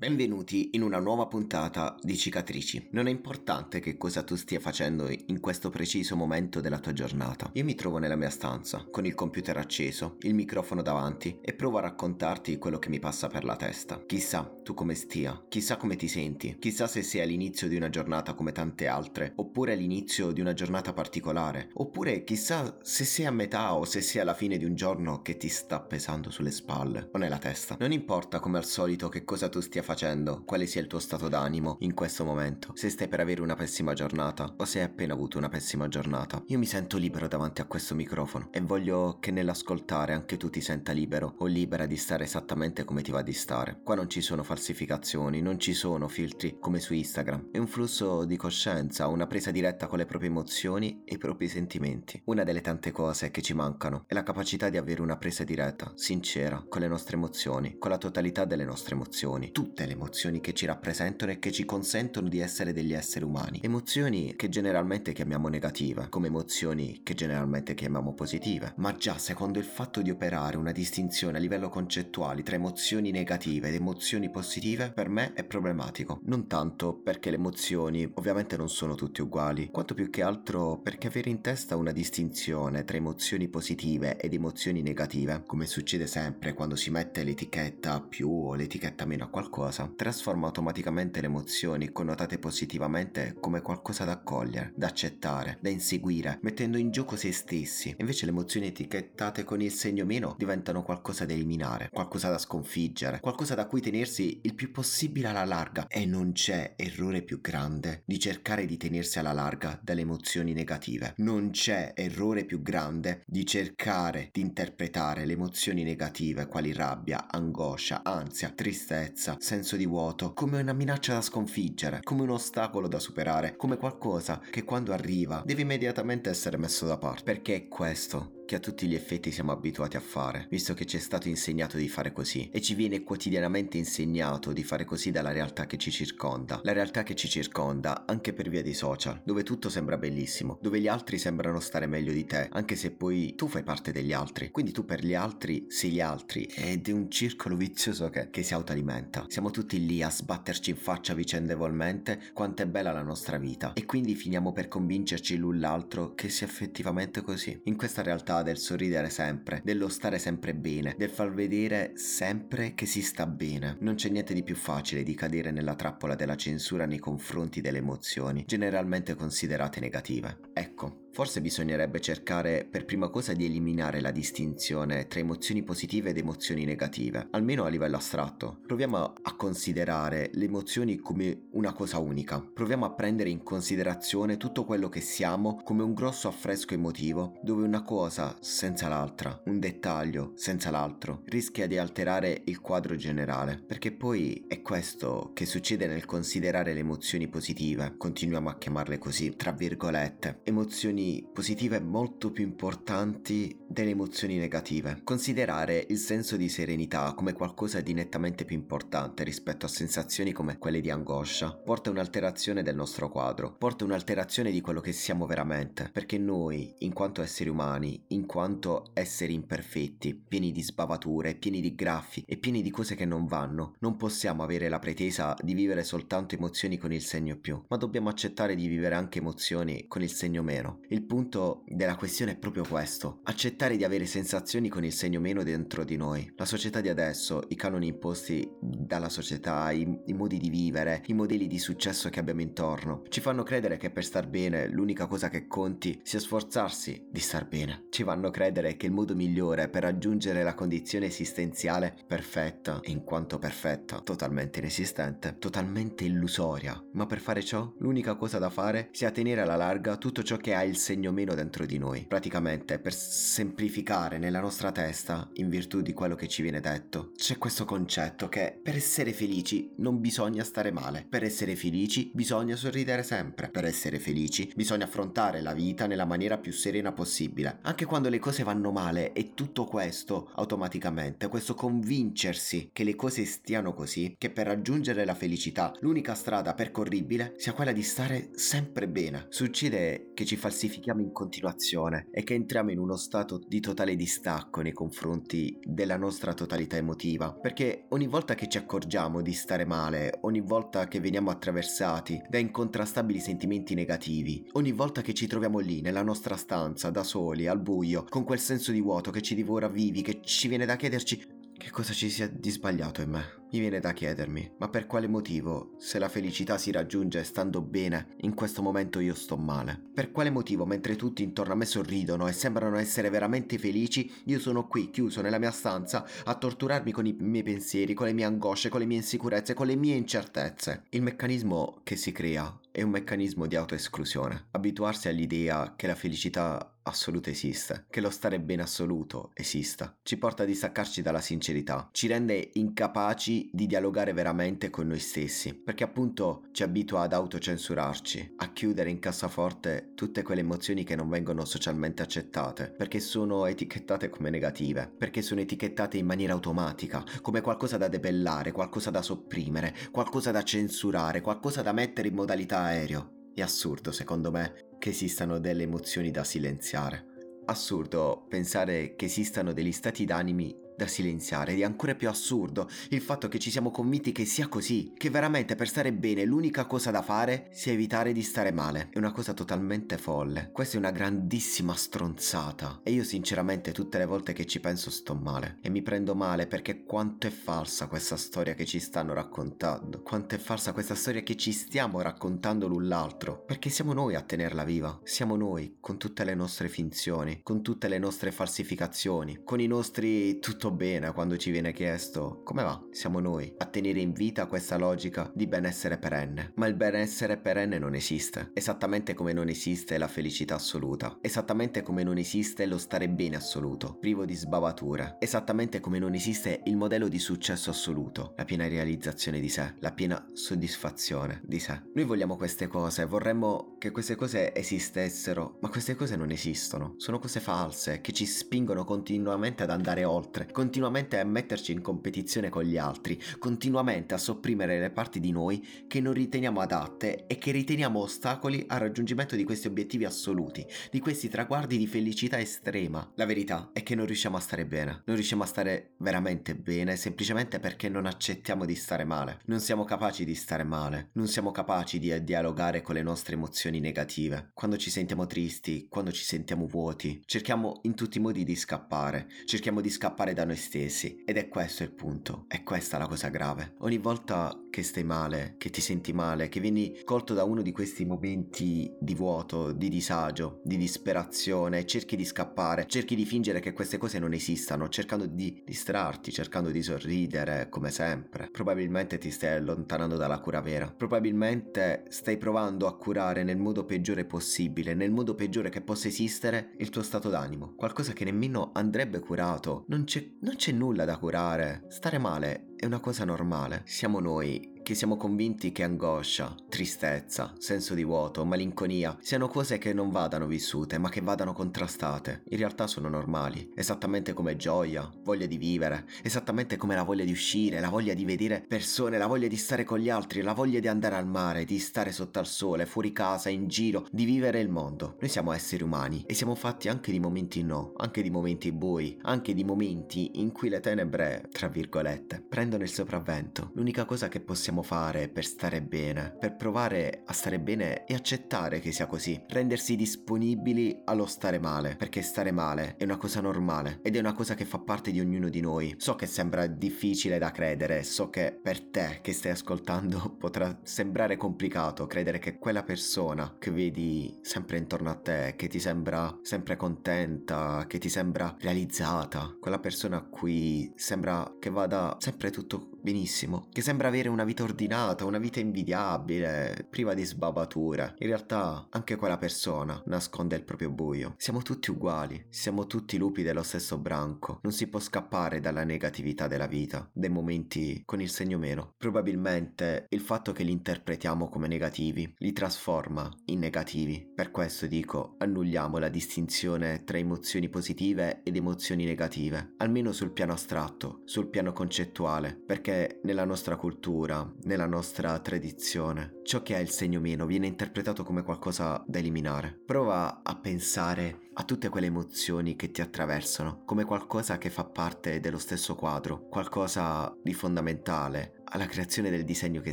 Benvenuti in una nuova puntata di Cicatrici. Non è importante che cosa tu stia facendo in questo preciso momento della tua giornata. Io mi trovo nella mia stanza, con il computer acceso, il microfono davanti e provo a raccontarti quello che mi passa per la testa. Chissà tu come stia, chissà come ti senti, chissà se sei all'inizio di una giornata come tante altre, oppure all'inizio di una giornata particolare, oppure chissà se sei a metà o se sei alla fine di un giorno che ti sta pesando sulle spalle o nella testa. Non importa come al solito che cosa tu stia facendo facendo, quale sia il tuo stato d'animo in questo momento, se stai per avere una pessima giornata o se hai appena avuto una pessima giornata. Io mi sento libero davanti a questo microfono e voglio che nell'ascoltare anche tu ti senta libero o libera di stare esattamente come ti va di stare. Qua non ci sono falsificazioni, non ci sono filtri come su Instagram, è un flusso di coscienza, una presa diretta con le proprie emozioni e i propri sentimenti. Una delle tante cose che ci mancano è la capacità di avere una presa diretta, sincera, con le nostre emozioni, con la totalità delle nostre emozioni, tutte tutte le emozioni che ci rappresentano e che ci consentono di essere degli esseri umani. Emozioni che generalmente chiamiamo negative, come emozioni che generalmente chiamiamo positive. Ma già secondo il fatto di operare una distinzione a livello concettuale tra emozioni negative ed emozioni positive, per me è problematico. Non tanto perché le emozioni ovviamente non sono tutte uguali, quanto più che altro perché avere in testa una distinzione tra emozioni positive ed emozioni negative, come succede sempre quando si mette l'etichetta più o l'etichetta meno a qualcosa, cosa trasforma automaticamente le emozioni connotate positivamente come qualcosa da accogliere, da accettare, da inseguire, mettendo in gioco se stessi. Invece le emozioni etichettate con il segno meno diventano qualcosa da eliminare, qualcosa da sconfiggere, qualcosa da cui tenersi il più possibile alla larga. E non c'è errore più grande di cercare di tenersi alla larga dalle emozioni negative. Non c'è errore più grande di cercare di interpretare le emozioni negative quali rabbia, angoscia, ansia, tristezza, senso senso di vuoto, come una minaccia da sconfiggere, come un ostacolo da superare, come qualcosa che quando arriva deve immediatamente essere messo da parte. Perché è questo che a tutti gli effetti siamo abituati a fare, visto che ci è stato insegnato di fare così e ci viene quotidianamente insegnato di fare così dalla realtà che ci circonda. La realtà che ci circonda anche per via dei social, dove tutto sembra bellissimo, dove gli altri sembrano stare meglio di te, anche se poi tu fai parte degli altri. Quindi tu per gli altri sei gli altri ed è un circolo vizioso che, che si autoalimenta. Siamo tutti lì a sbatterci in faccia vicendevolmente quanto è bella la nostra vita e quindi finiamo per convincerci l'un l'altro che sia effettivamente così. In questa realtà del sorridere sempre, dello stare sempre bene, del far vedere sempre che si sta bene. Non c'è niente di più facile di cadere nella trappola della censura nei confronti delle emozioni, generalmente considerate negative. Ecco, Forse bisognerebbe cercare per prima cosa di eliminare la distinzione tra emozioni positive ed emozioni negative, almeno a livello astratto. Proviamo a considerare le emozioni come una cosa unica. Proviamo a prendere in considerazione tutto quello che siamo come un grosso affresco emotivo, dove una cosa senza l'altra, un dettaglio senza l'altro, rischia di alterare il quadro generale. Perché poi è questo che succede nel considerare le emozioni positive, continuiamo a chiamarle così, tra virgolette, emozioni emozioni positive molto più importanti delle emozioni negative. Considerare il senso di serenità come qualcosa di nettamente più importante rispetto a sensazioni come quelle di angoscia porta un'alterazione del nostro quadro, porta un'alterazione di quello che siamo veramente, perché noi, in quanto esseri umani, in quanto esseri imperfetti, pieni di sbavature, pieni di graffi e pieni di cose che non vanno, non possiamo avere la pretesa di vivere soltanto emozioni con il segno più, ma dobbiamo accettare di vivere anche emozioni con il segno meno. Il punto della questione è proprio questo, accettare di avere sensazioni con il segno meno dentro di noi. La società di adesso, i canoni imposti dalla società, i, i modi di vivere, i modelli di successo che abbiamo intorno, ci fanno credere che per star bene l'unica cosa che conti sia sforzarsi di star bene. Ci fanno credere che il modo migliore per raggiungere la condizione esistenziale perfetta, in quanto perfetta, totalmente inesistente, totalmente illusoria. Ma per fare ciò, l'unica cosa da fare sia tenere alla larga tutto ciò che ha il segno meno dentro di noi. Praticamente, per semplificare nella nostra testa, in virtù di quello che ci viene detto, c'è questo concetto che per essere felici non bisogna stare male. Per essere felici bisogna sorridere sempre. Per essere felici bisogna affrontare la vita nella maniera più serena possibile. Anche quando le cose vanno male e tutto questo automaticamente, questo convincersi che le cose stiano così, che per raggiungere la felicità l'unica strada percorribile sia quella di stare sempre bene. Succede che ci falsifichiamo giustifichiamo in continuazione e che entriamo in uno stato di totale distacco nei confronti della nostra totalità emotiva, perché ogni volta che ci accorgiamo di stare male, ogni volta che veniamo attraversati da incontrastabili sentimenti negativi, ogni volta che ci troviamo lì nella nostra stanza da soli, al buio, con quel senso di vuoto che ci divora vivi, che ci viene da chiederci che cosa ci sia di sbagliato in me? Mi viene da chiedermi, ma per quale motivo, se la felicità si raggiunge stando bene, in questo momento io sto male? Per quale motivo, mentre tutti intorno a me sorridono e sembrano essere veramente felici, io sono qui, chiuso nella mia stanza, a torturarmi con i miei pensieri, con le mie angosce, con le mie insicurezze, con le mie incertezze? Il meccanismo che si crea è un meccanismo di autoesclusione. Abituarsi all'idea che la felicità assoluta esiste, che lo stare bene assoluto esista, ci porta a distaccarci dalla sincerità, ci rende incapaci di dialogare veramente con noi stessi, perché appunto ci abitua ad autocensurarci, a chiudere in cassaforte tutte quelle emozioni che non vengono socialmente accettate, perché sono etichettate come negative, perché sono etichettate in maniera automatica, come qualcosa da debellare, qualcosa da sopprimere, qualcosa da censurare, qualcosa da mettere in modalità aereo. È assurdo, secondo me, che esistano delle emozioni da silenziare. Assurdo pensare che esistano degli stati d'animi da silenziare ed è ancora più assurdo il fatto che ci siamo convinti che sia così, che veramente per stare bene l'unica cosa da fare sia evitare di stare male. È una cosa totalmente folle. Questa è una grandissima stronzata e io sinceramente tutte le volte che ci penso sto male e mi prendo male perché quanto è falsa questa storia che ci stanno raccontando, quanto è falsa questa storia che ci stiamo raccontando l'un l'altro, perché siamo noi a tenerla viva, siamo noi con tutte le nostre finzioni, con tutte le nostre falsificazioni, con i nostri tutto bene quando ci viene chiesto come va, siamo noi a tenere in vita questa logica di benessere perenne. Ma il benessere perenne non esiste, esattamente come non esiste la felicità assoluta, esattamente come non esiste lo stare bene assoluto, privo di sbavature, esattamente come non esiste il modello di successo assoluto, la piena realizzazione di sé, la piena soddisfazione di sé. Noi vogliamo queste cose, vorremmo che queste cose esistessero, ma queste cose non esistono, sono cose false che ci spingono continuamente ad andare oltre, continuamente a metterci in competizione con gli altri, continuamente a sopprimere le parti di noi che non riteniamo adatte e che riteniamo ostacoli al raggiungimento di questi obiettivi assoluti, di questi traguardi di felicità estrema. La verità è che non riusciamo a stare bene, non riusciamo a stare veramente bene semplicemente perché non accettiamo di stare male, non siamo capaci di stare male, non siamo capaci di dialogare con le nostre emozioni negative. Quando ci sentiamo tristi, quando ci sentiamo vuoti, cerchiamo in tutti i modi di scappare, cerchiamo di scappare da noi stessi. Ed è questo il punto, è questa la cosa grave. Ogni volta che stai male, che ti senti male, che vieni colto da uno di questi momenti di vuoto, di disagio, di disperazione, cerchi di scappare, cerchi di fingere che queste cose non esistano, cercando di distrarti, cercando di sorridere, come sempre. Probabilmente ti stai allontanando dalla cura vera. Probabilmente stai provando a curare nel modo peggiore possibile, nel modo peggiore che possa esistere, il tuo stato d'animo. Qualcosa che nemmeno andrebbe curato. Non c'è, non c'è nulla da curare. Stare male è una cosa normale. Siamo noi che siamo convinti che angoscia, tristezza, senso di vuoto, malinconia siano cose che non vadano vissute, ma che vadano contrastate. In realtà sono normali, esattamente come gioia, voglia di vivere, esattamente come la voglia di uscire, la voglia di vedere persone, la voglia di stare con gli altri, la voglia di andare al mare, di stare sotto al sole, fuori casa, in giro, di vivere il mondo. Noi siamo esseri umani e siamo fatti anche di momenti no, anche di momenti bui, anche di momenti in cui le tenebre, tra virgolette, prendono il sopravvento. L'unica cosa che possiamo possiamo fare per stare bene, per provare a stare bene e accettare che sia così, rendersi disponibili allo stare male, perché stare male è una cosa normale ed è una cosa che fa parte di ognuno di noi. So che sembra difficile da credere, so che per te che stai ascoltando potrà sembrare complicato credere che quella persona che vedi sempre intorno a te, che ti sembra sempre contenta, che ti sembra realizzata, quella persona a cui sembra che vada sempre tutto benissimo, che sembra avere una vita ordinata, una vita invidiabile, priva di sbavature. In realtà anche quella persona nasconde il proprio buio. Siamo tutti uguali, siamo tutti lupi dello stesso branco. Non si può scappare dalla negatività della vita, dei momenti con il segno meno. Probabilmente il fatto che li interpretiamo come negativi li trasforma in negativi. Per questo dico, annulliamo la distinzione tra emozioni positive ed emozioni negative, almeno sul piano astratto, sul piano concettuale, perché perché nella nostra cultura, nella nostra tradizione, ciò che ha il segno meno viene interpretato come qualcosa da eliminare. Prova a pensare a tutte quelle emozioni che ti attraversano, come qualcosa che fa parte dello stesso quadro, qualcosa di fondamentale, alla creazione del disegno che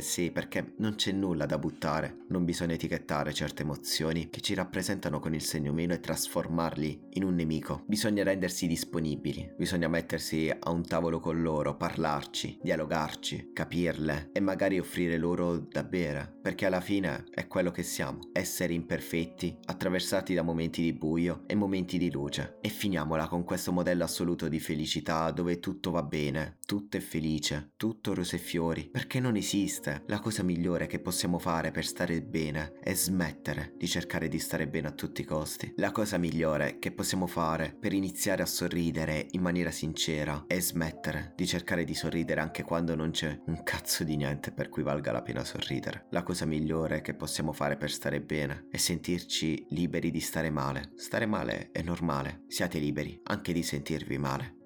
sei perché non c'è nulla da buttare, non bisogna etichettare certe emozioni che ci rappresentano con il segno meno e trasformarli in un nemico. Bisogna rendersi disponibili, bisogna mettersi a un tavolo con loro, parlarci, dialogarci, capirle e magari offrire loro da bere, perché alla fine è quello che siamo, esseri imperfetti, attraversati da momenti di buio e momenti di luce. E finiamola con questo modello assoluto di felicità dove tutto va bene, tutto è felice, tutto rose e fiori migliori, perché non esiste. La cosa migliore che possiamo fare per stare bene è smettere di cercare di stare bene a tutti i costi. La cosa migliore che possiamo fare per iniziare a sorridere in maniera sincera è smettere di cercare di sorridere anche quando non c'è un cazzo di niente per cui valga la pena sorridere. La cosa migliore che possiamo fare per stare bene è sentirci liberi di stare male. Stare male è normale, siate liberi anche di sentirvi male.